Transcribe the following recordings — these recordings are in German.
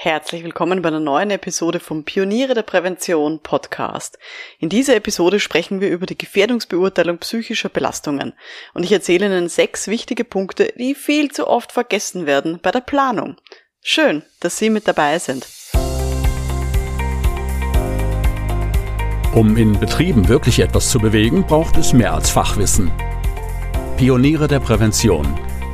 Herzlich willkommen bei einer neuen Episode vom Pioniere der Prävention Podcast. In dieser Episode sprechen wir über die Gefährdungsbeurteilung psychischer Belastungen und ich erzähle Ihnen sechs wichtige Punkte, die viel zu oft vergessen werden bei der Planung. Schön, dass Sie mit dabei sind. Um in Betrieben wirklich etwas zu bewegen, braucht es mehr als Fachwissen. Pioniere der Prävention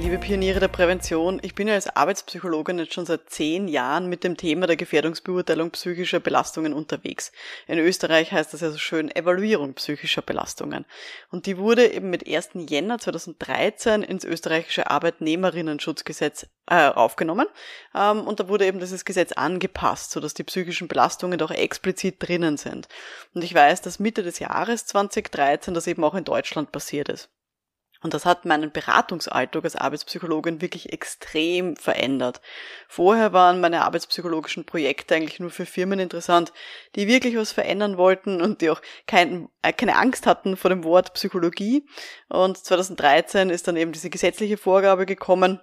Liebe Pioniere der Prävention, ich bin ja als Arbeitspsychologin jetzt schon seit zehn Jahren mit dem Thema der Gefährdungsbeurteilung psychischer Belastungen unterwegs. In Österreich heißt das ja so schön Evaluierung psychischer Belastungen. Und die wurde eben mit 1. Jänner 2013 ins österreichische Arbeitnehmerinnenschutzgesetz äh, aufgenommen. Ähm, und da wurde eben dieses Gesetz angepasst, sodass die psychischen Belastungen doch explizit drinnen sind. Und ich weiß, dass Mitte des Jahres 2013 das eben auch in Deutschland passiert ist. Und das hat meinen Beratungsalltag als Arbeitspsychologin wirklich extrem verändert. Vorher waren meine arbeitspsychologischen Projekte eigentlich nur für Firmen interessant, die wirklich was verändern wollten und die auch kein, äh, keine Angst hatten vor dem Wort Psychologie. Und 2013 ist dann eben diese gesetzliche Vorgabe gekommen,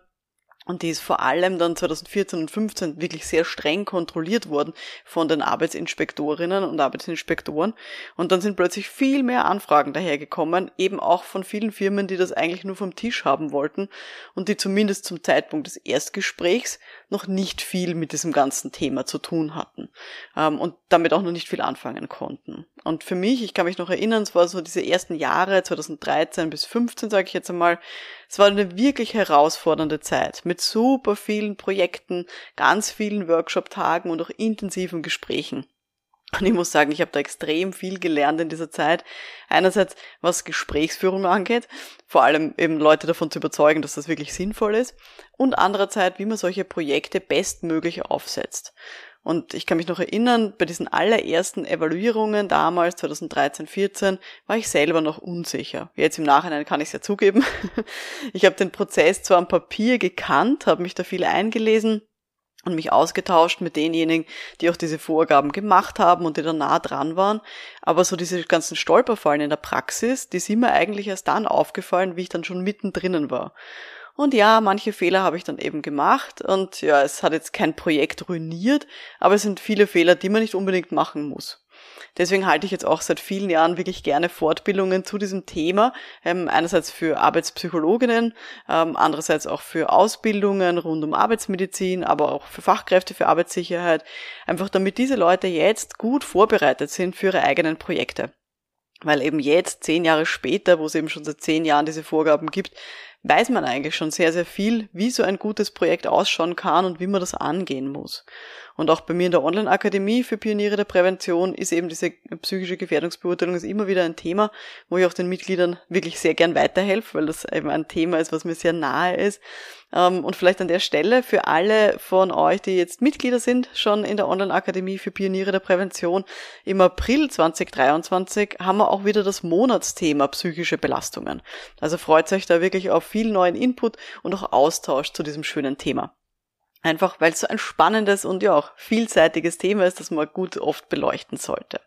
und die ist vor allem dann 2014 und 2015 wirklich sehr streng kontrolliert worden von den Arbeitsinspektorinnen und Arbeitsinspektoren. Und dann sind plötzlich viel mehr Anfragen dahergekommen, eben auch von vielen Firmen, die das eigentlich nur vom Tisch haben wollten und die zumindest zum Zeitpunkt des Erstgesprächs noch nicht viel mit diesem ganzen Thema zu tun hatten ähm, und damit auch noch nicht viel anfangen konnten. Und für mich, ich kann mich noch erinnern, es war so diese ersten Jahre, 2013 bis 2015, sage ich jetzt einmal, es war eine wirklich herausfordernde Zeit mit super vielen Projekten, ganz vielen Workshop-Tagen und auch intensiven Gesprächen. Und ich muss sagen, ich habe da extrem viel gelernt in dieser Zeit. Einerseits, was Gesprächsführung angeht, vor allem eben Leute davon zu überzeugen, dass das wirklich sinnvoll ist. Und andererseits, wie man solche Projekte bestmöglich aufsetzt. Und ich kann mich noch erinnern, bei diesen allerersten Evaluierungen damals, 2013, 14, war ich selber noch unsicher. Jetzt im Nachhinein kann ich es ja zugeben. Ich habe den Prozess zwar am Papier gekannt, habe mich da viel eingelesen und mich ausgetauscht mit denjenigen, die auch diese Vorgaben gemacht haben und die da nah dran waren. Aber so diese ganzen Stolperfallen in der Praxis, die sind mir eigentlich erst dann aufgefallen, wie ich dann schon mittendrin war. Und ja, manche Fehler habe ich dann eben gemacht und ja, es hat jetzt kein Projekt ruiniert, aber es sind viele Fehler, die man nicht unbedingt machen muss. Deswegen halte ich jetzt auch seit vielen Jahren wirklich gerne Fortbildungen zu diesem Thema. Ähm, einerseits für Arbeitspsychologinnen, ähm, andererseits auch für Ausbildungen rund um Arbeitsmedizin, aber auch für Fachkräfte für Arbeitssicherheit. Einfach damit diese Leute jetzt gut vorbereitet sind für ihre eigenen Projekte. Weil eben jetzt, zehn Jahre später, wo es eben schon seit zehn Jahren diese Vorgaben gibt, weiß man eigentlich schon sehr, sehr viel, wie so ein gutes Projekt ausschauen kann und wie man das angehen muss. Und auch bei mir in der Online-Akademie für Pioniere der Prävention ist eben diese psychische Gefährdungsbeurteilung ist immer wieder ein Thema, wo ich auch den Mitgliedern wirklich sehr gern weiterhelfe, weil das eben ein Thema ist, was mir sehr nahe ist. Ähm, und vielleicht an der Stelle für alle von euch, die jetzt Mitglieder sind, schon in der Online-Akademie für Pioniere der Prävention, im April 2023 haben wir auch wieder das Monatsthema psychische Belastungen. Also freut euch da wirklich auf viel neuen Input und auch Austausch zu diesem schönen Thema. Einfach weil es so ein spannendes und ja auch vielseitiges Thema ist, das man gut oft beleuchten sollte.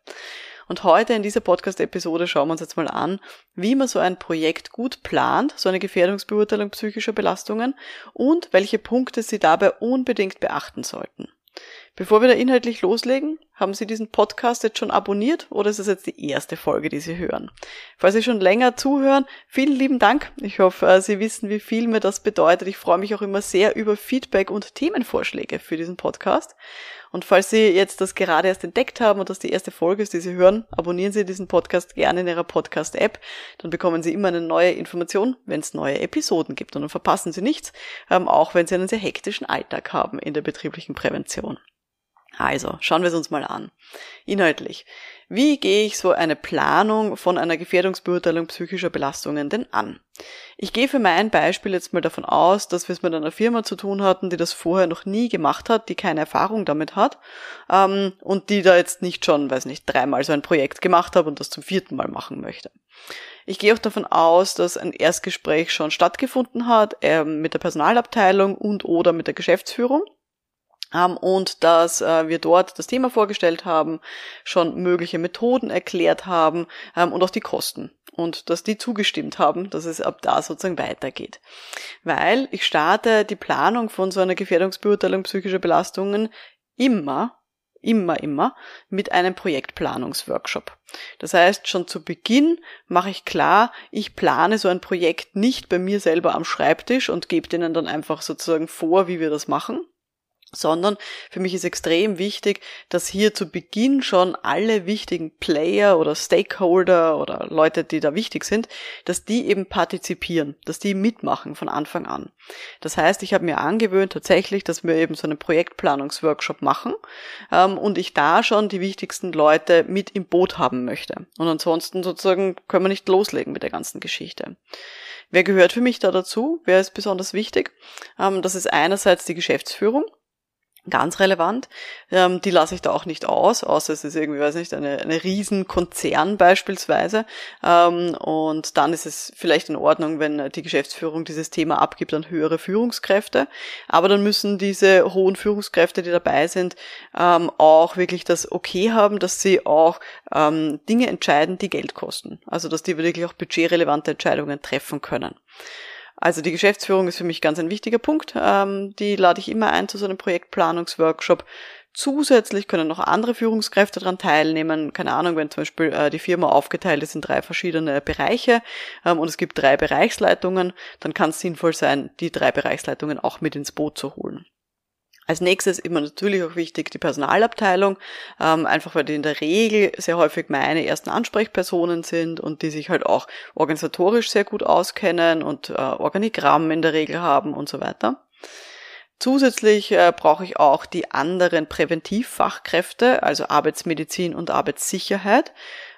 Und heute in dieser Podcast-Episode schauen wir uns jetzt mal an, wie man so ein Projekt gut plant, so eine Gefährdungsbeurteilung psychischer Belastungen und welche Punkte Sie dabei unbedingt beachten sollten. Bevor wir da inhaltlich loslegen, haben Sie diesen Podcast jetzt schon abonniert oder ist es jetzt die erste Folge, die Sie hören? Falls Sie schon länger zuhören, vielen lieben Dank. Ich hoffe, äh, Sie wissen, wie viel mir das bedeutet. Ich freue mich auch immer sehr über Feedback und Themenvorschläge für diesen Podcast. Und falls Sie jetzt das gerade erst entdeckt haben und das die erste Folge ist, die Sie hören, abonnieren Sie diesen Podcast gerne in Ihrer Podcast-App. Dann bekommen Sie immer eine neue Information, wenn es neue Episoden gibt. Und dann verpassen Sie nichts, ähm, auch wenn Sie einen sehr hektischen Alltag haben in der betrieblichen Prävention. Also, schauen wir es uns mal an. Inhaltlich. Wie gehe ich so eine Planung von einer Gefährdungsbeurteilung psychischer Belastungen denn an? Ich gehe für mein Beispiel jetzt mal davon aus, dass wir es mit einer Firma zu tun hatten, die das vorher noch nie gemacht hat, die keine Erfahrung damit hat ähm, und die da jetzt nicht schon, weiß nicht, dreimal so ein Projekt gemacht hat und das zum vierten Mal machen möchte. Ich gehe auch davon aus, dass ein Erstgespräch schon stattgefunden hat äh, mit der Personalabteilung und oder mit der Geschäftsführung und dass äh, wir dort das Thema vorgestellt haben, schon mögliche Methoden erklärt haben ähm, und auch die Kosten und dass die zugestimmt haben, dass es ab da sozusagen weitergeht. Weil ich starte die Planung von so einer Gefährdungsbeurteilung psychischer Belastungen immer immer, immer mit einem Projektplanungsworkshop. Das heißt, schon zu Beginn mache ich klar, ich plane so ein Projekt nicht bei mir selber am Schreibtisch und gebe denen dann einfach sozusagen vor, wie wir das machen, sondern für mich ist extrem wichtig, dass hier zu Beginn schon alle wichtigen Player oder Stakeholder oder Leute, die da wichtig sind, dass die eben partizipieren, dass die mitmachen von Anfang an. Das heißt, ich habe mir angewöhnt tatsächlich, dass wir eben so einen Projektplanungsworkshop machen ähm, und ich da schon die wichtigsten Leute mit im Boot haben möchte. Und ansonsten sozusagen können wir nicht loslegen mit der ganzen Geschichte. Wer gehört für mich da dazu? Wer ist besonders wichtig? Ähm, das ist einerseits die Geschäftsführung ganz relevant. Ähm, die lasse ich da auch nicht aus, außer es ist irgendwie, weiß nicht, eine, eine Riesenkonzern beispielsweise. Ähm, und dann ist es vielleicht in Ordnung, wenn die Geschäftsführung dieses Thema abgibt an höhere Führungskräfte. Aber dann müssen diese hohen Führungskräfte, die dabei sind, ähm, auch wirklich das Okay haben, dass sie auch ähm, Dinge entscheiden, die Geld kosten. Also dass die wirklich auch budgetrelevante Entscheidungen treffen können. Also die Geschäftsführung ist für mich ganz ein wichtiger Punkt. Ähm, die lade ich immer ein zu so einem Projektplanungsworkshop. Zusätzlich können noch andere Führungskräfte daran teilnehmen. Keine Ahnung, wenn zum Beispiel äh, die Firma aufgeteilt ist in drei verschiedene Bereiche ähm, und es gibt drei Bereichsleitungen, dann kann es sinnvoll sein, die drei Bereichsleitungen auch mit ins Boot zu holen. Als nächstes immer natürlich auch wichtig die Personalabteilung, ähm, einfach weil die in der Regel sehr häufig meine ersten Ansprechpersonen sind und die sich halt auch organisatorisch sehr gut auskennen und äh, Organigramm in der Regel haben und so weiter. Zusätzlich äh, brauche ich auch die anderen Präventivfachkräfte, also Arbeitsmedizin und Arbeitssicherheit.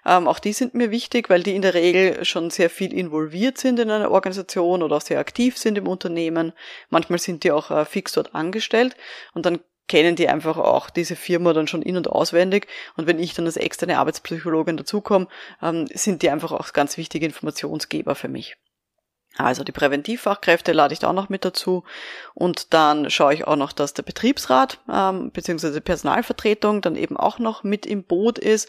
Ähm, auch die sind mir wichtig, weil die in der Regel schon sehr viel involviert sind in einer Organisation oder auch sehr aktiv sind im Unternehmen. Manchmal sind die auch äh, fix dort angestellt und dann kennen die einfach auch diese Firma dann schon in- und auswendig. Und wenn ich dann als externe Arbeitspsychologin dazukomme, ähm, sind die einfach auch ganz wichtige Informationsgeber für mich. Also die Präventivfachkräfte lade ich da auch noch mit dazu. Und dann schaue ich auch noch, dass der Betriebsrat ähm, bzw. Personalvertretung dann eben auch noch mit im Boot ist.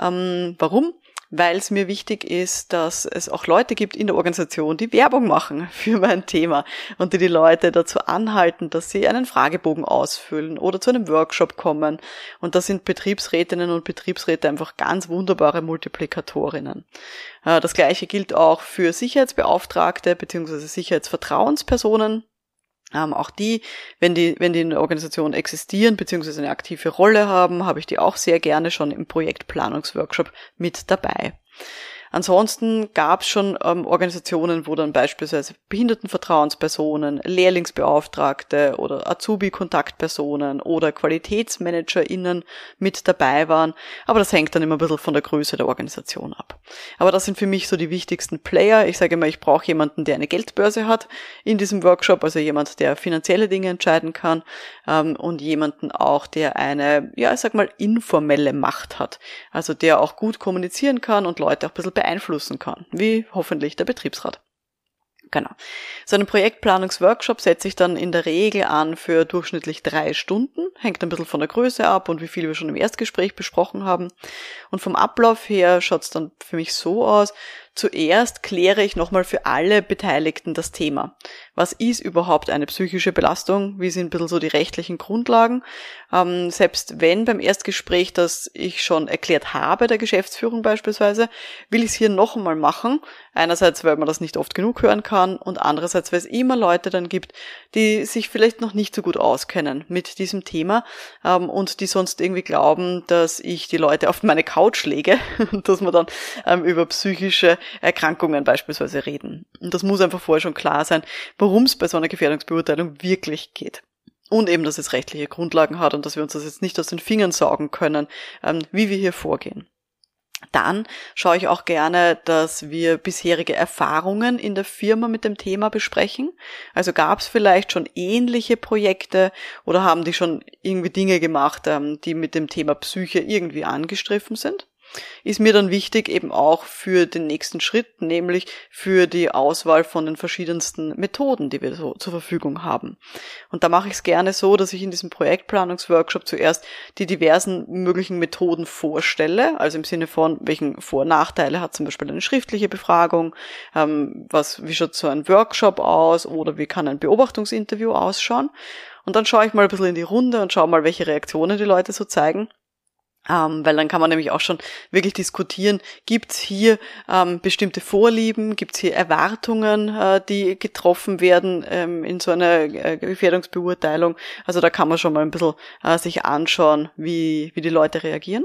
Ähm, warum? Weil es mir wichtig ist, dass es auch Leute gibt in der Organisation, die Werbung machen für mein Thema und die die Leute dazu anhalten, dass sie einen Fragebogen ausfüllen oder zu einem Workshop kommen. Und da sind Betriebsrätinnen und Betriebsräte einfach ganz wunderbare Multiplikatorinnen. Äh, das gleiche gilt auch für Sicherheitsbeauftragte bzw. Sicherheitsvertrauenspersonen. Ähm, auch die, wenn die, wenn die in der Organisation existieren bzw. eine aktive Rolle haben, habe ich die auch sehr gerne schon im Projektplanungsworkshop mit dabei. Ansonsten gab es schon ähm, Organisationen, wo dann beispielsweise Behindertenvertrauenspersonen, Lehrlingsbeauftragte oder Azubi-Kontaktpersonen oder QualitätsmanagerInnen mit dabei waren. Aber das hängt dann immer ein bisschen von der Größe der Organisation ab. Aber das sind für mich so die wichtigsten Player. Ich sage immer, ich brauche jemanden, der eine Geldbörse hat in diesem Workshop, also jemand, der finanzielle Dinge entscheiden kann ähm, und jemanden auch, der eine, ja, ich sag mal, informelle Macht hat. Also der auch gut kommunizieren kann und Leute auch ein bisschen beeinflussen kann, wie hoffentlich der Betriebsrat. Genau. So einen Projektplanungsworkshop setze ich dann in der Regel an für durchschnittlich drei Stunden. Hängt ein bisschen von der Größe ab und wie viel wir schon im Erstgespräch besprochen haben. Und vom Ablauf her schaut es dann für mich so aus, Zuerst kläre ich nochmal für alle Beteiligten das Thema. Was ist überhaupt eine psychische Belastung? Wie sind ein bisschen so die rechtlichen Grundlagen? Ähm, selbst wenn beim Erstgespräch das ich schon erklärt habe, der Geschäftsführung beispielsweise, will ich es hier noch einmal machen. Einerseits, weil man das nicht oft genug hören kann und andererseits, weil es immer Leute dann gibt, die sich vielleicht noch nicht so gut auskennen mit diesem Thema ähm, und die sonst irgendwie glauben, dass ich die Leute auf meine Couch lege und dass man dann ähm, über psychische Erkrankungen beispielsweise reden. Und das muss einfach vorher schon klar sein, worum es bei so einer Gefährdungsbeurteilung wirklich geht. Und eben, dass es rechtliche Grundlagen hat und dass wir uns das jetzt nicht aus den Fingern saugen können, ähm, wie wir hier vorgehen. Dann schaue ich auch gerne, dass wir bisherige Erfahrungen in der Firma mit dem Thema besprechen. Also gab es vielleicht schon ähnliche Projekte oder haben die schon irgendwie Dinge gemacht, ähm, die mit dem Thema Psyche irgendwie angestriffen sind ist mir dann wichtig eben auch für den nächsten Schritt, nämlich für die Auswahl von den verschiedensten Methoden, die wir so zur Verfügung haben. Und da mache ich es gerne so, dass ich in diesem Projektplanungsworkshop zuerst die diversen möglichen Methoden vorstelle, also im Sinne von, welchen Vor- und Nachteile hat zum Beispiel eine schriftliche Befragung, ähm, was, wie schaut so ein Workshop aus oder wie kann ein Beobachtungsinterview ausschauen. Und dann schaue ich mal ein bisschen in die Runde und schaue mal, welche Reaktionen die Leute so zeigen. Ähm, weil dann kann man nämlich auch schon wirklich diskutieren, gibt es hier ähm, bestimmte Vorlieben, gibt es hier Erwartungen, äh, die getroffen werden ähm, in so einer äh, Gefährdungsbeurteilung. Also da kann man schon mal ein bisschen äh, sich anschauen, wie, wie die Leute reagieren.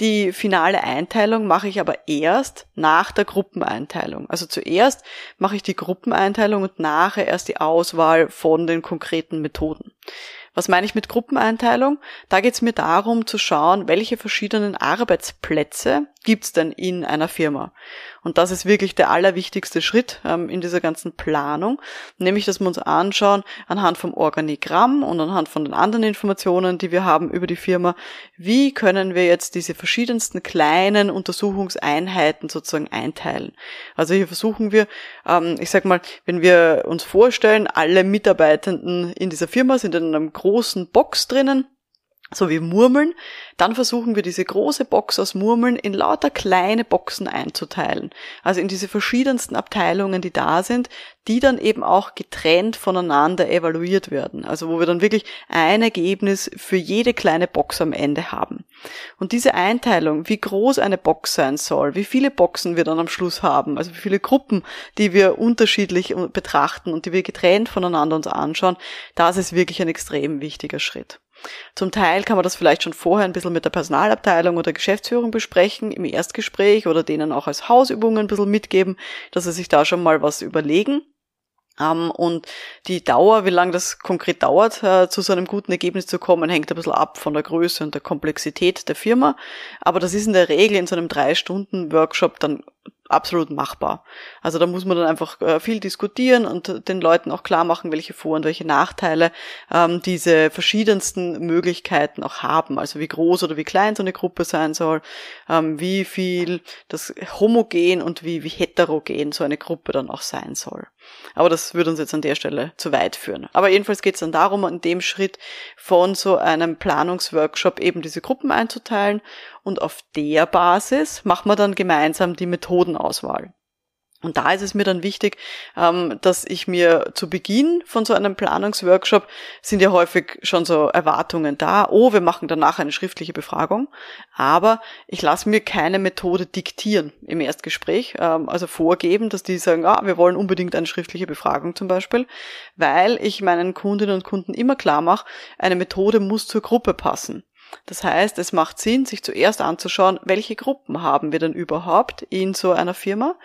Die finale Einteilung mache ich aber erst nach der Gruppeneinteilung. Also zuerst mache ich die Gruppeneinteilung und nachher erst die Auswahl von den konkreten Methoden. Was meine ich mit Gruppeneinteilung? Da geht es mir darum zu schauen, welche verschiedenen Arbeitsplätze gibt es denn in einer Firma. Und das ist wirklich der allerwichtigste Schritt ähm, in dieser ganzen Planung, nämlich dass wir uns anschauen anhand vom Organigramm und anhand von den anderen Informationen, die wir haben über die Firma, wie können wir jetzt diese verschiedensten kleinen Untersuchungseinheiten sozusagen einteilen. Also hier versuchen wir, ähm, ich sag mal, wenn wir uns vorstellen, alle Mitarbeitenden in dieser Firma sind in einem großen Box drinnen, so wie Murmeln, dann versuchen wir diese große Box aus Murmeln in lauter kleine Boxen einzuteilen. Also in diese verschiedensten Abteilungen, die da sind, die dann eben auch getrennt voneinander evaluiert werden. Also wo wir dann wirklich ein Ergebnis für jede kleine Box am Ende haben. Und diese Einteilung, wie groß eine Box sein soll, wie viele Boxen wir dann am Schluss haben, also wie viele Gruppen, die wir unterschiedlich betrachten und die wir getrennt voneinander uns anschauen, das ist wirklich ein extrem wichtiger Schritt. Zum Teil kann man das vielleicht schon vorher ein bisschen mit der Personalabteilung oder Geschäftsführung besprechen im Erstgespräch oder denen auch als Hausübungen ein bisschen mitgeben, dass sie sich da schon mal was überlegen. Ähm, und die Dauer, wie lange das konkret dauert, uh, zu so einem guten Ergebnis zu kommen, hängt ein bisschen ab von der Größe und der Komplexität der Firma. Aber das ist in der Regel in so einem Drei-Stunden-Workshop dann absolut machbar. Also da muss man dann einfach äh, viel diskutieren und den Leuten auch klar machen, welche Vor- und welche Nachteile ähm, diese verschiedensten Möglichkeiten auch haben. Also wie groß oder wie klein so eine Gruppe sein soll, ähm, wie viel das homogen und wie, wie heterogen so eine Gruppe dann auch sein soll. Aber das würde uns jetzt an der Stelle zu weit führen. Aber jedenfalls geht es dann darum, in dem Schritt von so einem Planungsworkshop eben diese Gruppen einzuteilen und auf der Basis machen wir dann gemeinsam die Methodenauswahl. Und da ist es mir dann wichtig, ähm, dass ich mir zu Beginn von so einem Planungsworkshop sind ja häufig schon so Erwartungen da, oh, wir machen danach eine schriftliche Befragung, aber ich lasse mir keine Methode diktieren im Erstgespräch, ähm, also vorgeben, dass die sagen, ah, wir wollen unbedingt eine schriftliche Befragung zum Beispiel, weil ich meinen Kundinnen und Kunden immer klar mache, eine Methode muss zur Gruppe passen. Das heißt, es macht Sinn, sich zuerst anzuschauen, welche Gruppen haben wir denn überhaupt in so einer Firma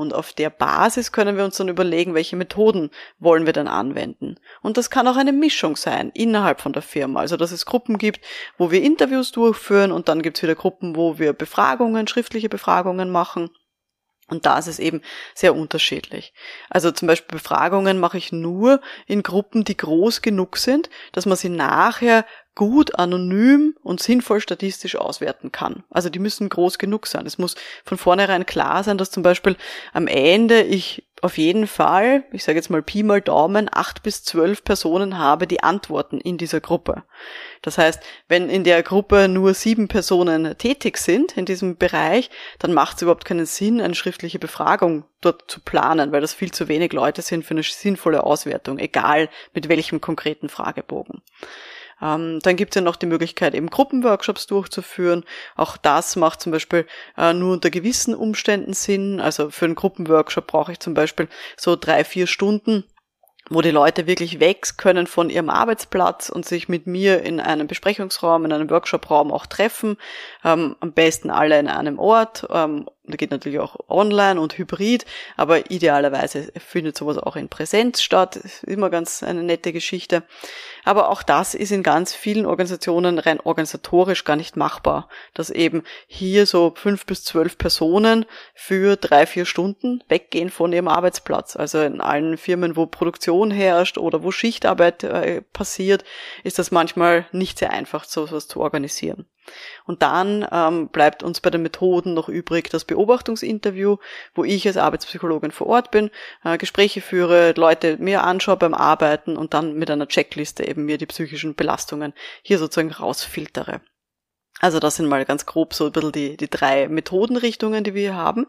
und auf der Basis können wir uns dann überlegen, welche Methoden wollen wir dann anwenden. Und das kann auch eine Mischung sein innerhalb von der Firma. Also dass es Gruppen gibt, wo wir Interviews durchführen und dann gibt es wieder Gruppen, wo wir Befragungen, schriftliche Befragungen machen. Und da ist es eben sehr unterschiedlich. Also zum Beispiel Befragungen mache ich nur in Gruppen, die groß genug sind, dass man sie nachher gut anonym und sinnvoll statistisch auswerten kann. Also die müssen groß genug sein. Es muss von vornherein klar sein, dass zum Beispiel am Ende ich auf jeden Fall, ich sage jetzt mal Pi mal Daumen, acht bis zwölf Personen habe, die antworten in dieser Gruppe. Das heißt, wenn in der Gruppe nur sieben Personen tätig sind in diesem Bereich, dann macht es überhaupt keinen Sinn, eine schriftliche Befragung dort zu planen, weil das viel zu wenig Leute sind für eine sinnvolle Auswertung, egal mit welchem konkreten Fragebogen. Ähm, dann gibt es ja noch die Möglichkeit, eben Gruppenworkshops durchzuführen. Auch das macht zum Beispiel äh, nur unter gewissen Umständen Sinn. Also für einen Gruppenworkshop brauche ich zum Beispiel so drei, vier Stunden wo die Leute wirklich weg können von ihrem Arbeitsplatz und sich mit mir in einem Besprechungsraum, in einem Workshopraum auch treffen. Ähm, am besten alle in einem Ort. Ähm, geht natürlich auch online und hybrid, aber idealerweise findet sowas auch in Präsenz statt. Ist immer ganz eine nette Geschichte. Aber auch das ist in ganz vielen Organisationen rein organisatorisch gar nicht machbar, dass eben hier so fünf bis zwölf Personen für drei, vier Stunden weggehen von ihrem Arbeitsplatz. Also in allen Firmen, wo Produktion herrscht oder wo Schichtarbeit äh, passiert, ist das manchmal nicht sehr einfach, so etwas zu organisieren. Und dann ähm, bleibt uns bei den Methoden noch übrig das Beobachtungsinterview, wo ich als Arbeitspsychologin vor Ort bin, äh, Gespräche führe, Leute mir anschaue beim Arbeiten und dann mit einer Checkliste eben mir die psychischen Belastungen hier sozusagen rausfiltere. Also das sind mal ganz grob so ein bisschen die, die drei Methodenrichtungen, die wir hier haben.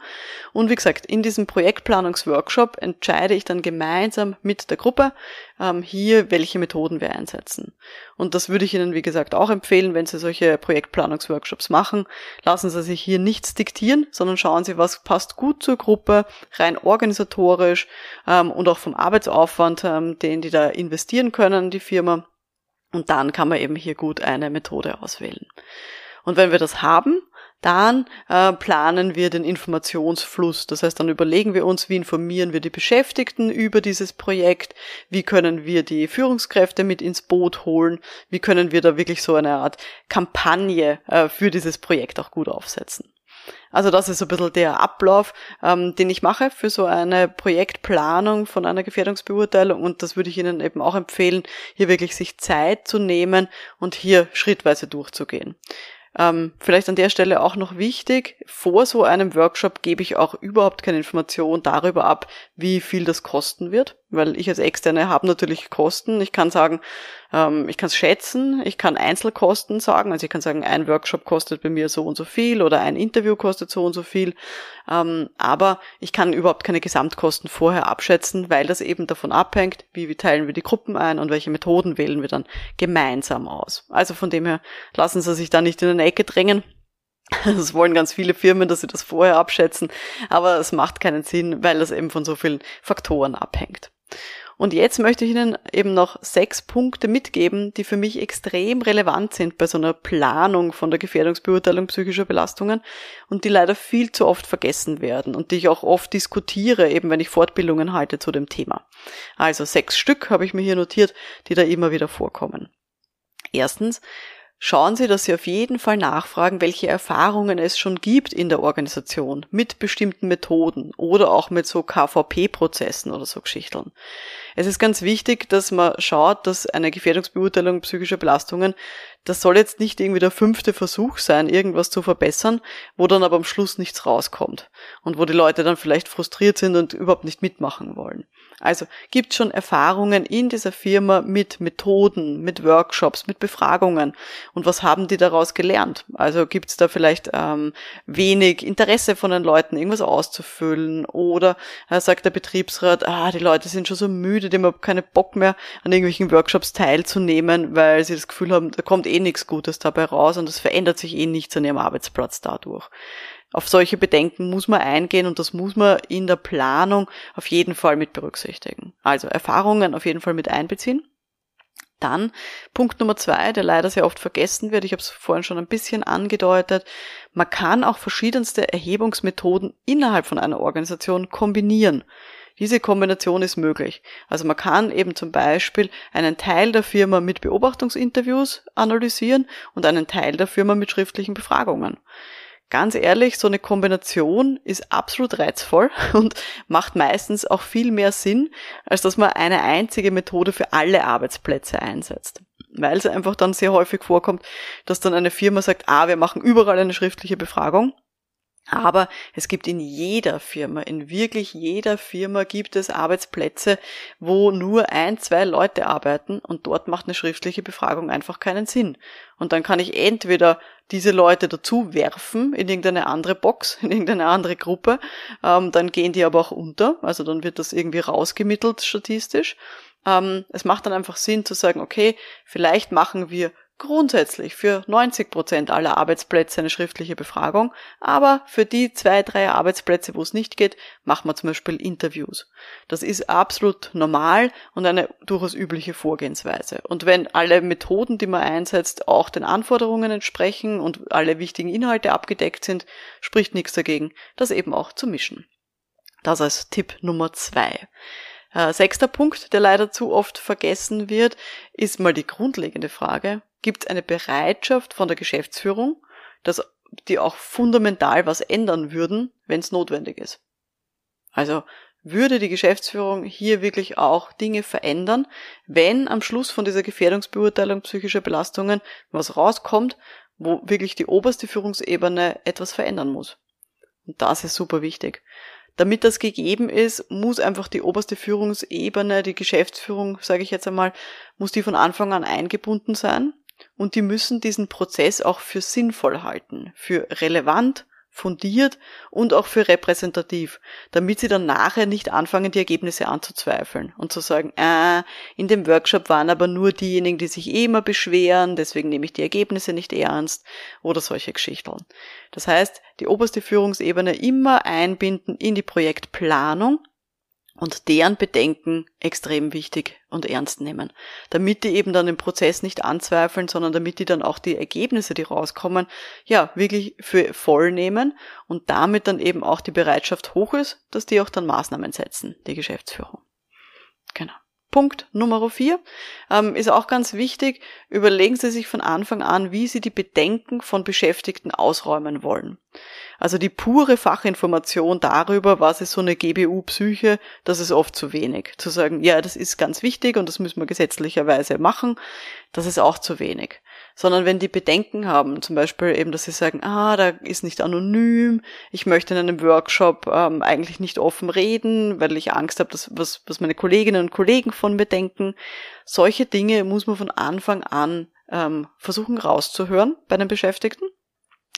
Und wie gesagt, in diesem Projektplanungsworkshop entscheide ich dann gemeinsam mit der Gruppe ähm, hier, welche Methoden wir einsetzen. Und das würde ich Ihnen, wie gesagt, auch empfehlen, wenn Sie solche Projektplanungsworkshops machen. Lassen Sie sich hier nichts diktieren, sondern schauen Sie, was passt gut zur Gruppe, rein organisatorisch ähm, und auch vom Arbeitsaufwand, ähm, den die da investieren können, die Firma. Und dann kann man eben hier gut eine Methode auswählen. Und wenn wir das haben, dann äh, planen wir den Informationsfluss. Das heißt, dann überlegen wir uns, wie informieren wir die Beschäftigten über dieses Projekt, wie können wir die Führungskräfte mit ins Boot holen, wie können wir da wirklich so eine Art Kampagne äh, für dieses Projekt auch gut aufsetzen. Also das ist so ein bisschen der Ablauf, ähm, den ich mache für so eine Projektplanung von einer Gefährdungsbeurteilung und das würde ich Ihnen eben auch empfehlen, hier wirklich sich Zeit zu nehmen und hier schrittweise durchzugehen. Ähm, vielleicht an der Stelle auch noch wichtig, vor so einem Workshop gebe ich auch überhaupt keine Information darüber ab, wie viel das kosten wird, weil ich als Externe habe natürlich Kosten. Ich kann sagen, ähm, ich kann es schätzen, ich kann Einzelkosten sagen, also ich kann sagen, ein Workshop kostet bei mir so und so viel oder ein Interview kostet so und so viel, ähm, aber ich kann überhaupt keine Gesamtkosten vorher abschätzen, weil das eben davon abhängt, wie, wie teilen wir die Gruppen ein und welche Methoden wählen wir dann gemeinsam aus. Also von dem her lassen Sie sich da nicht in eine Ecke drängen. Das wollen ganz viele Firmen, dass sie das vorher abschätzen, aber es macht keinen Sinn, weil das eben von so vielen Faktoren abhängt. Und jetzt möchte ich Ihnen eben noch sechs Punkte mitgeben, die für mich extrem relevant sind bei so einer Planung von der Gefährdungsbeurteilung psychischer Belastungen und die leider viel zu oft vergessen werden und die ich auch oft diskutiere, eben wenn ich Fortbildungen halte zu dem Thema. Also sechs Stück habe ich mir hier notiert, die da immer wieder vorkommen. Erstens, Schauen Sie, dass Sie auf jeden Fall nachfragen, welche Erfahrungen es schon gibt in der Organisation mit bestimmten Methoden oder auch mit so KVP-Prozessen oder so Geschichten. Es ist ganz wichtig, dass man schaut, dass eine Gefährdungsbeurteilung psychischer Belastungen, das soll jetzt nicht irgendwie der fünfte Versuch sein, irgendwas zu verbessern, wo dann aber am Schluss nichts rauskommt und wo die Leute dann vielleicht frustriert sind und überhaupt nicht mitmachen wollen. Also gibt schon Erfahrungen in dieser Firma mit Methoden, mit Workshops, mit Befragungen und was haben die daraus gelernt? Also gibt es da vielleicht ähm, wenig Interesse von den Leuten, irgendwas auszufüllen oder äh, sagt der Betriebsrat, ah, die Leute sind schon so müde, die haben keine Bock mehr, an irgendwelchen Workshops teilzunehmen, weil sie das Gefühl haben, da kommt eh nichts Gutes dabei raus und es verändert sich eh nichts an ihrem Arbeitsplatz dadurch. Auf solche Bedenken muss man eingehen und das muss man in der Planung auf jeden Fall mit berücksichtigen. Also Erfahrungen auf jeden Fall mit einbeziehen. Dann Punkt Nummer zwei, der leider sehr oft vergessen wird, ich habe es vorhin schon ein bisschen angedeutet, man kann auch verschiedenste Erhebungsmethoden innerhalb von einer Organisation kombinieren. Diese Kombination ist möglich. Also man kann eben zum Beispiel einen Teil der Firma mit Beobachtungsinterviews analysieren und einen Teil der Firma mit schriftlichen Befragungen. Ganz ehrlich, so eine Kombination ist absolut reizvoll und macht meistens auch viel mehr Sinn, als dass man eine einzige Methode für alle Arbeitsplätze einsetzt. Weil es einfach dann sehr häufig vorkommt, dass dann eine Firma sagt, ah, wir machen überall eine schriftliche Befragung aber es gibt in jeder Firma, in wirklich jeder Firma gibt es Arbeitsplätze, wo nur ein, zwei Leute arbeiten und dort macht eine schriftliche Befragung einfach keinen Sinn. Und dann kann ich entweder diese Leute dazu werfen in irgendeine andere Box, in irgendeine andere Gruppe, ähm, dann gehen die aber auch unter, also dann wird das irgendwie rausgemittelt statistisch. Ähm, es macht dann einfach Sinn zu sagen, okay, vielleicht machen wir grundsätzlich für 90 Prozent aller Arbeitsplätze eine schriftliche Befragung, aber für die zwei, drei Arbeitsplätze, wo es nicht geht, machen wir zum Beispiel Interviews. Das ist absolut normal und eine durchaus übliche Vorgehensweise. Und wenn alle Methoden, die man einsetzt, auch den Anforderungen entsprechen und alle wichtigen Inhalte abgedeckt sind, spricht nichts dagegen, das eben auch zu mischen. Das als Tipp Nummer zwei. Äh, sechster Punkt, der leider zu oft vergessen wird, ist mal die grundlegende Frage, gibt es eine Bereitschaft von der Geschäftsführung, dass die auch fundamental was ändern würden, wenn es notwendig ist. Also würde die Geschäftsführung hier wirklich auch Dinge verändern, wenn am Schluss von dieser Gefährdungsbeurteilung psychischer Belastungen was rauskommt, wo wirklich die oberste Führungsebene etwas verändern muss. Und das ist super wichtig. Damit das gegeben ist, muss einfach die oberste Führungsebene, die Geschäftsführung, sage ich jetzt einmal, muss die von Anfang an eingebunden sein und die müssen diesen Prozess auch für sinnvoll halten, für relevant, fundiert und auch für repräsentativ, damit sie dann nachher nicht anfangen, die Ergebnisse anzuzweifeln und zu sagen, äh, in dem Workshop waren aber nur diejenigen, die sich eh immer beschweren, deswegen nehme ich die Ergebnisse nicht ernst oder solche Geschichten. Das heißt, die oberste Führungsebene immer einbinden in die Projektplanung, und deren Bedenken extrem wichtig und ernst nehmen, damit die eben dann den Prozess nicht anzweifeln, sondern damit die dann auch die Ergebnisse, die rauskommen, ja, wirklich für voll nehmen und damit dann eben auch die Bereitschaft hoch ist, dass die auch dann Maßnahmen setzen, die Geschäftsführung. Genau. Punkt Nummer vier ähm, ist auch ganz wichtig. Überlegen Sie sich von Anfang an, wie Sie die Bedenken von Beschäftigten ausräumen wollen. Also die pure Fachinformation darüber, was ist so eine GBU-Psyche, das ist oft zu wenig. Zu sagen, ja, das ist ganz wichtig und das müssen wir gesetzlicherweise machen, das ist auch zu wenig. Sondern wenn die Bedenken haben, zum Beispiel eben, dass sie sagen, ah, da ist nicht anonym, ich möchte in einem Workshop ähm, eigentlich nicht offen reden, weil ich Angst habe, dass, was, was meine Kolleginnen und Kollegen von mir denken. Solche Dinge muss man von Anfang an ähm, versuchen rauszuhören bei den Beschäftigten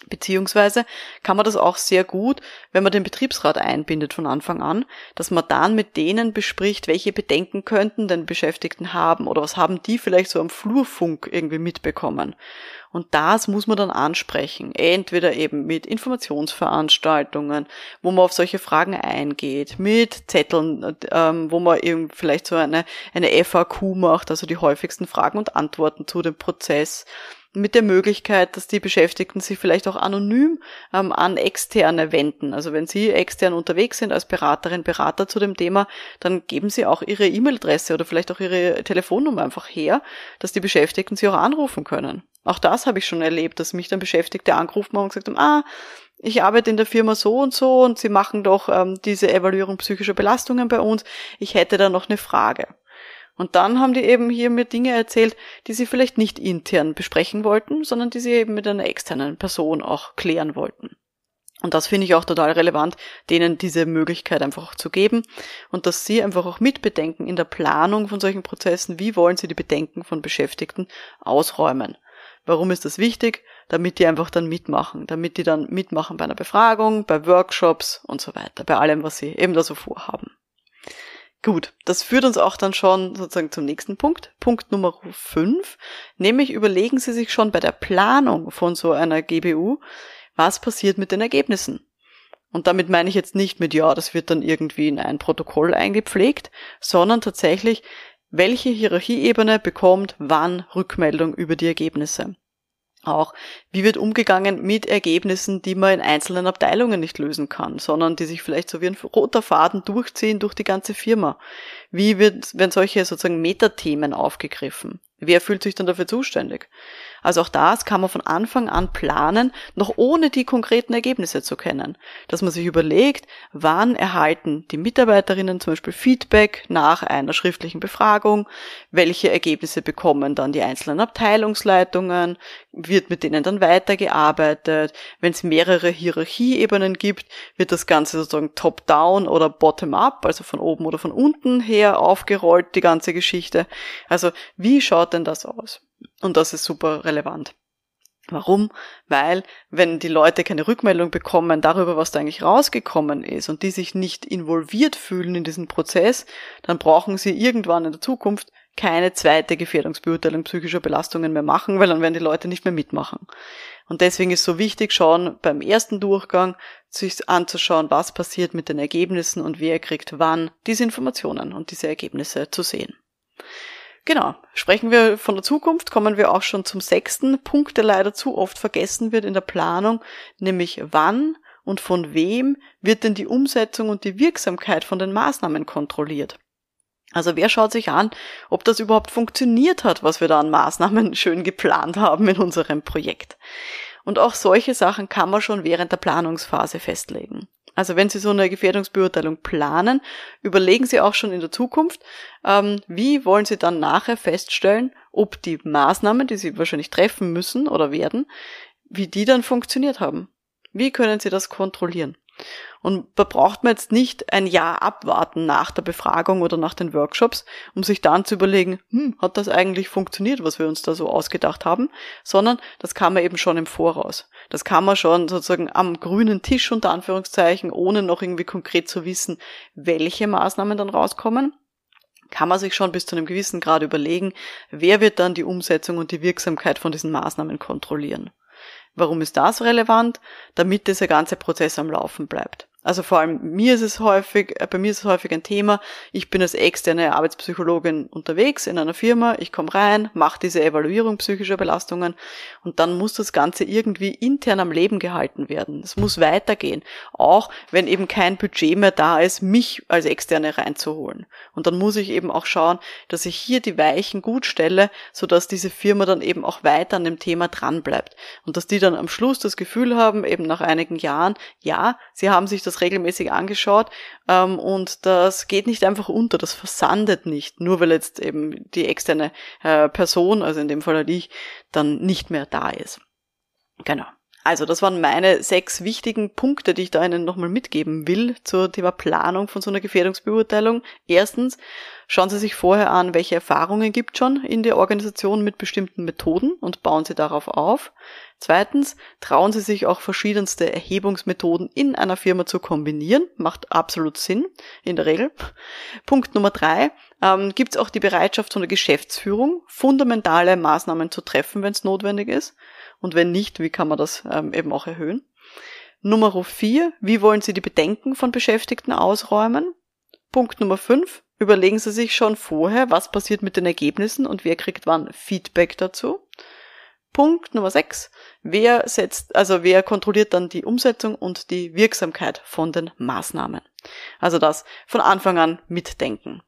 Beziehungsweise kann man das auch sehr gut, wenn man den Betriebsrat einbindet von Anfang an, dass man dann mit denen bespricht, welche Bedenken könnten den Beschäftigten haben oder was haben die vielleicht so am Flurfunk irgendwie mitbekommen. Und das muss man dann ansprechen. Entweder eben mit Informationsveranstaltungen, wo man auf solche Fragen eingeht, mit Zetteln, ähm, wo man eben vielleicht so eine, eine FAQ macht, also die häufigsten Fragen und Antworten zu dem Prozess mit der Möglichkeit, dass die Beschäftigten sich vielleicht auch anonym ähm, an Externe wenden. Also wenn Sie extern unterwegs sind als Beraterin, Berater zu dem Thema, dann geben Sie auch Ihre E-Mail-Adresse oder vielleicht auch Ihre Telefonnummer einfach her, dass die Beschäftigten Sie auch anrufen können. Auch das habe ich schon erlebt, dass mich dann Beschäftigte angerufen haben und gesagt haben, ah, ich arbeite in der Firma so und so und Sie machen doch ähm, diese Evaluierung psychischer Belastungen bei uns. Ich hätte da noch eine Frage. Und dann haben die eben hier mir Dinge erzählt, die sie vielleicht nicht intern besprechen wollten, sondern die sie eben mit einer externen Person auch klären wollten. Und das finde ich auch total relevant, denen diese Möglichkeit einfach zu geben und dass sie einfach auch mitbedenken in der Planung von solchen Prozessen, wie wollen sie die Bedenken von Beschäftigten ausräumen. Warum ist das wichtig? Damit die einfach dann mitmachen, damit die dann mitmachen bei einer Befragung, bei Workshops und so weiter, bei allem, was sie eben da so vorhaben. Gut, das führt uns auch dann schon sozusagen zum nächsten Punkt. Punkt Nummer 5, nämlich überlegen Sie sich schon bei der Planung von so einer GBU, was passiert mit den Ergebnissen. Und damit meine ich jetzt nicht mit, ja, das wird dann irgendwie in ein Protokoll eingepflegt, sondern tatsächlich, welche Hierarchieebene bekommt wann Rückmeldung über die Ergebnisse auch, wie wird umgegangen mit Ergebnissen, die man in einzelnen Abteilungen nicht lösen kann, sondern die sich vielleicht so wie ein roter Faden durchziehen durch die ganze Firma. Wie wird, werden solche sozusagen Metathemen aufgegriffen? Wer fühlt sich dann dafür zuständig? Also auch das kann man von Anfang an planen, noch ohne die konkreten Ergebnisse zu kennen. Dass man sich überlegt, wann erhalten die Mitarbeiterinnen zum Beispiel Feedback nach einer schriftlichen Befragung, welche Ergebnisse bekommen dann die einzelnen Abteilungsleitungen, wird mit denen dann weitergearbeitet. Wenn es mehrere Hierarchieebenen gibt, wird das Ganze sozusagen top-down oder bottom-up, also von oben oder von unten her aufgerollt, die ganze Geschichte. Also wie schaut denn das aus? Und das ist super relevant. Warum? Weil, wenn die Leute keine Rückmeldung bekommen darüber, was da eigentlich rausgekommen ist und die sich nicht involviert fühlen in diesen Prozess, dann brauchen sie irgendwann in der Zukunft keine zweite Gefährdungsbeurteilung psychischer Belastungen mehr machen, weil dann werden die Leute nicht mehr mitmachen. Und deswegen ist so wichtig, schauen beim ersten Durchgang sich anzuschauen, was passiert mit den Ergebnissen und wer kriegt wann diese Informationen und diese Ergebnisse zu sehen. Genau. Sprechen wir von der Zukunft, kommen wir auch schon zum sechsten Punkt, der leider zu oft vergessen wird in der Planung, nämlich wann und von wem wird denn die Umsetzung und die Wirksamkeit von den Maßnahmen kontrolliert? Also wer schaut sich an, ob das überhaupt funktioniert hat, was wir da an Maßnahmen schön geplant haben in unserem Projekt? Und auch solche Sachen kann man schon während der Planungsphase festlegen. Also wenn Sie so eine Gefährdungsbeurteilung planen, überlegen Sie auch schon in der Zukunft, ähm, wie wollen Sie dann nachher feststellen, ob die Maßnahmen, die Sie wahrscheinlich treffen müssen oder werden, wie die dann funktioniert haben. Wie können Sie das kontrollieren? Und da braucht man jetzt nicht ein Jahr abwarten nach der Befragung oder nach den Workshops, um sich dann zu überlegen, hm, hat das eigentlich funktioniert, was wir uns da so ausgedacht haben, sondern das kann man eben schon im Voraus. Das kann man schon sozusagen am grünen Tisch unter Anführungszeichen, ohne noch irgendwie konkret zu wissen, welche Maßnahmen dann rauskommen kann man sich schon bis zu einem gewissen Grad überlegen, wer wird dann die Umsetzung und die Wirksamkeit von diesen Maßnahmen kontrollieren. Warum ist das relevant? Damit dieser ganze Prozess am Laufen bleibt. Also vor allem mir ist es häufig, äh, bei mir ist es häufig ein Thema. Ich bin als externe Arbeitspsychologin unterwegs in einer Firma. Ich komme rein, mache diese Evaluierung psychischer Belastungen und dann muss das Ganze irgendwie intern am Leben gehalten werden. Es muss weitergehen, auch wenn eben kein Budget mehr da ist, mich als externe reinzuholen. Und dann muss ich eben auch schauen, dass ich hier die Weichen gut stelle, sodass diese Firma dann eben auch weiter an dem Thema dran bleibt und dass die dann am Schluss das Gefühl haben, eben nach einigen Jahren, ja, sie haben sich das das regelmäßig angeschaut ähm, und das geht nicht einfach unter, das versandet nicht, nur weil jetzt eben die externe äh, Person, also in dem Fall halt ich, dann nicht mehr da ist. Genau. Also das waren meine sechs wichtigen Punkte, die ich da Ihnen nochmal mitgeben will zur Thema Planung von so einer Gefährdungsbeurteilung. Erstens, schauen Sie sich vorher an, welche Erfahrungen gibt schon in der Organisation mit bestimmten Methoden und bauen Sie darauf auf. Zweitens, trauen Sie sich auch verschiedenste Erhebungsmethoden in einer Firma zu kombinieren. Macht absolut Sinn, in der Regel. Punkt Nummer drei, ähm, gibt es auch die Bereitschaft von der Geschäftsführung, fundamentale Maßnahmen zu treffen, wenn es notwendig ist. Und wenn nicht, wie kann man das ähm, eben auch erhöhen? Nummer vier, wie wollen Sie die Bedenken von Beschäftigten ausräumen? Punkt Nummer fünf, überlegen Sie sich schon vorher, was passiert mit den Ergebnissen und wer kriegt wann Feedback dazu. Punkt Nummer sechs, wer setzt, also wer kontrolliert dann die Umsetzung und die Wirksamkeit von den Maßnahmen? Also das von Anfang an mitdenken.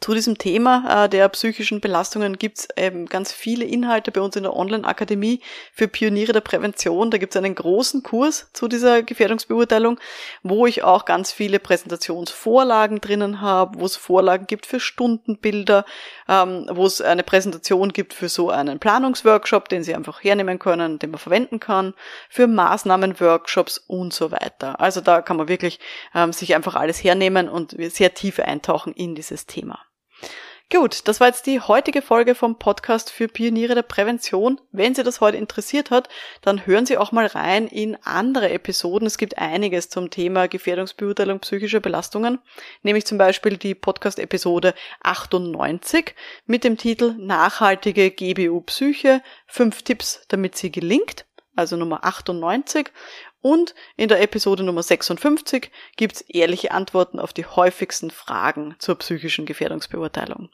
Zu diesem Thema äh, der psychischen Belastungen gibt's eben ganz viele Inhalte bei uns in der Online-Akademie für Pioniere der Prävention. Da gibt's einen großen Kurs zu dieser Gefährdungsbeurteilung, wo ich auch ganz viele Präsentationsvorlagen drinnen habe, wo es Vorlagen gibt für Stundenbilder, ähm, wo es eine Präsentation gibt für so einen Planungsworkshop, den Sie einfach hernehmen können, den man verwenden kann, für Maßnahmenworkshops und so weiter. Also da kann man wirklich ähm, sich einfach alles hernehmen und sehr tief eintauchen in dieses Thema. Gut, das war jetzt die heutige Folge vom Podcast für Pioniere der Prävention. Wenn Sie das heute interessiert hat, dann hören Sie auch mal rein in andere Episoden. Es gibt einiges zum Thema Gefährdungsbeurteilung psychischer Belastungen, nämlich zum Beispiel die Podcast-Episode 98 mit dem Titel Nachhaltige GBU Psyche, fünf Tipps, damit sie gelingt also Nummer 98. Und in der Episode Nummer 56 gibt's ehrliche Antworten auf die häufigsten Fragen zur psychischen Gefährdungsbeurteilung.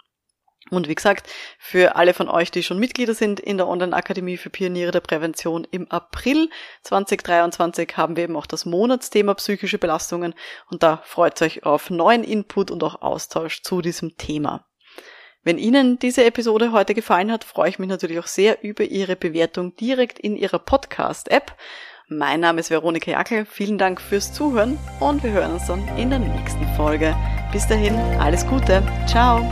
Und wie gesagt, für alle von euch, die schon Mitglieder sind in der Online-Akademie für Pioniere der Prävention im April 2023 haben wir eben auch das Monatsthema psychische Belastungen und da freut euch auf neuen Input und auch Austausch zu diesem Thema. Wenn Ihnen diese Episode heute gefallen hat, freue ich mich natürlich auch sehr über Ihre Bewertung direkt in Ihrer Podcast-App. Mein Name ist Veronika Jackel. Vielen Dank fürs Zuhören und wir hören uns dann in der nächsten Folge. Bis dahin, alles Gute. Ciao.